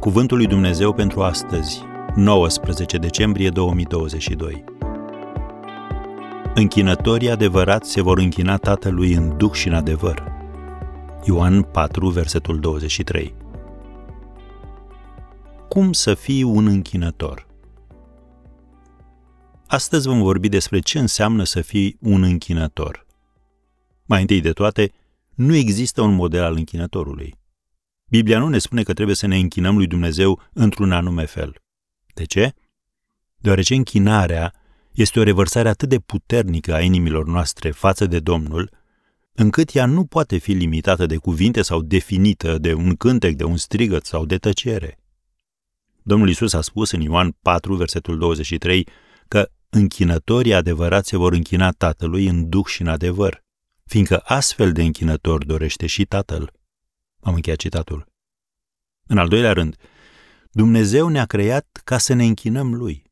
Cuvântul lui Dumnezeu pentru astăzi, 19 decembrie 2022. Închinătorii adevărați se vor închina Tatălui în duh și în adevăr. Ioan 4, versetul 23. Cum să fii un închinător? Astăzi vom vorbi despre ce înseamnă să fii un închinător. Mai întâi de toate, nu există un model al închinătorului. Biblia nu ne spune că trebuie să ne închinăm lui Dumnezeu într-un anume fel. De ce? Deoarece închinarea este o revărsare atât de puternică a inimilor noastre față de Domnul, încât ea nu poate fi limitată de cuvinte sau definită de un cântec, de un strigăt sau de tăcere. Domnul Isus a spus în Ioan 4, versetul 23, că închinătorii adevărați se vor închina Tatălui în duh și în adevăr, fiindcă astfel de închinător dorește și Tatăl. Am încheiat citatul. În al doilea rând, Dumnezeu ne-a creat ca să ne închinăm Lui.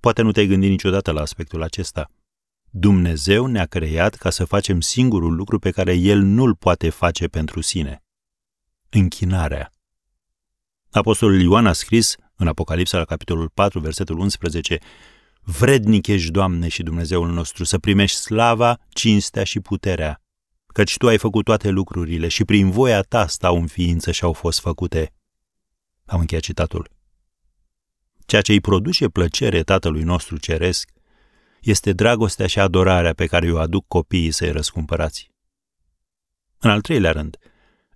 Poate nu te-ai gândit niciodată la aspectul acesta. Dumnezeu ne-a creat ca să facem singurul lucru pe care El nu-l poate face pentru sine. Închinarea. Apostolul Ioan a scris în Apocalipsa la capitolul 4, versetul 11, Vrednic ești, Doamne și Dumnezeul nostru, să primești slava, cinstea și puterea, căci Tu ai făcut toate lucrurile și prin voia Ta stau în ființă și au fost făcute. Am încheiat citatul. Ceea ce îi produce plăcere Tatălui nostru Ceresc este dragostea și adorarea pe care o aduc copiii să-i răscumpărați. În al treilea rând,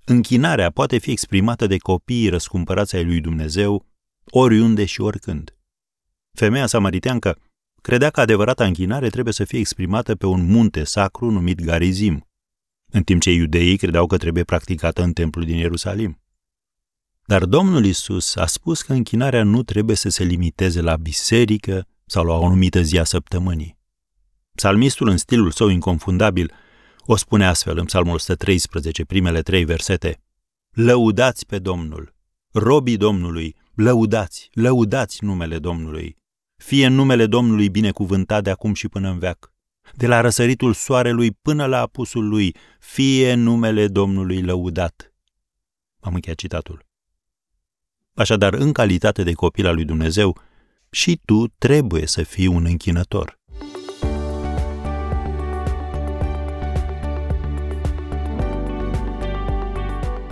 închinarea poate fi exprimată de copiii răscumpărați ai lui Dumnezeu oriunde și oricând. Femeia samariteancă credea că adevărata închinare trebuie să fie exprimată pe un munte sacru numit Garizim, în timp ce iudeii credeau că trebuie practicată în templul din Ierusalim. Dar Domnul Isus a spus că închinarea nu trebuie să se limiteze la biserică sau la o anumită zi a săptămânii. Psalmistul, în stilul său inconfundabil, o spune astfel în Psalmul 113, primele trei versete. Lăudați pe Domnul, robii Domnului, lăudați, lăudați numele Domnului. Fie numele Domnului binecuvântat de acum și până în veac de la răsăritul soarelui până la apusul lui, fie numele Domnului lăudat. Am încheiat citatul. Așadar, în calitate de copil al lui Dumnezeu, și tu trebuie să fii un închinător.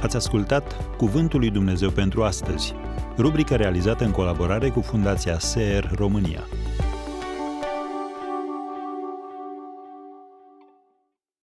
Ați ascultat Cuvântul lui Dumnezeu pentru astăzi, rubrica realizată în colaborare cu Fundația SER România.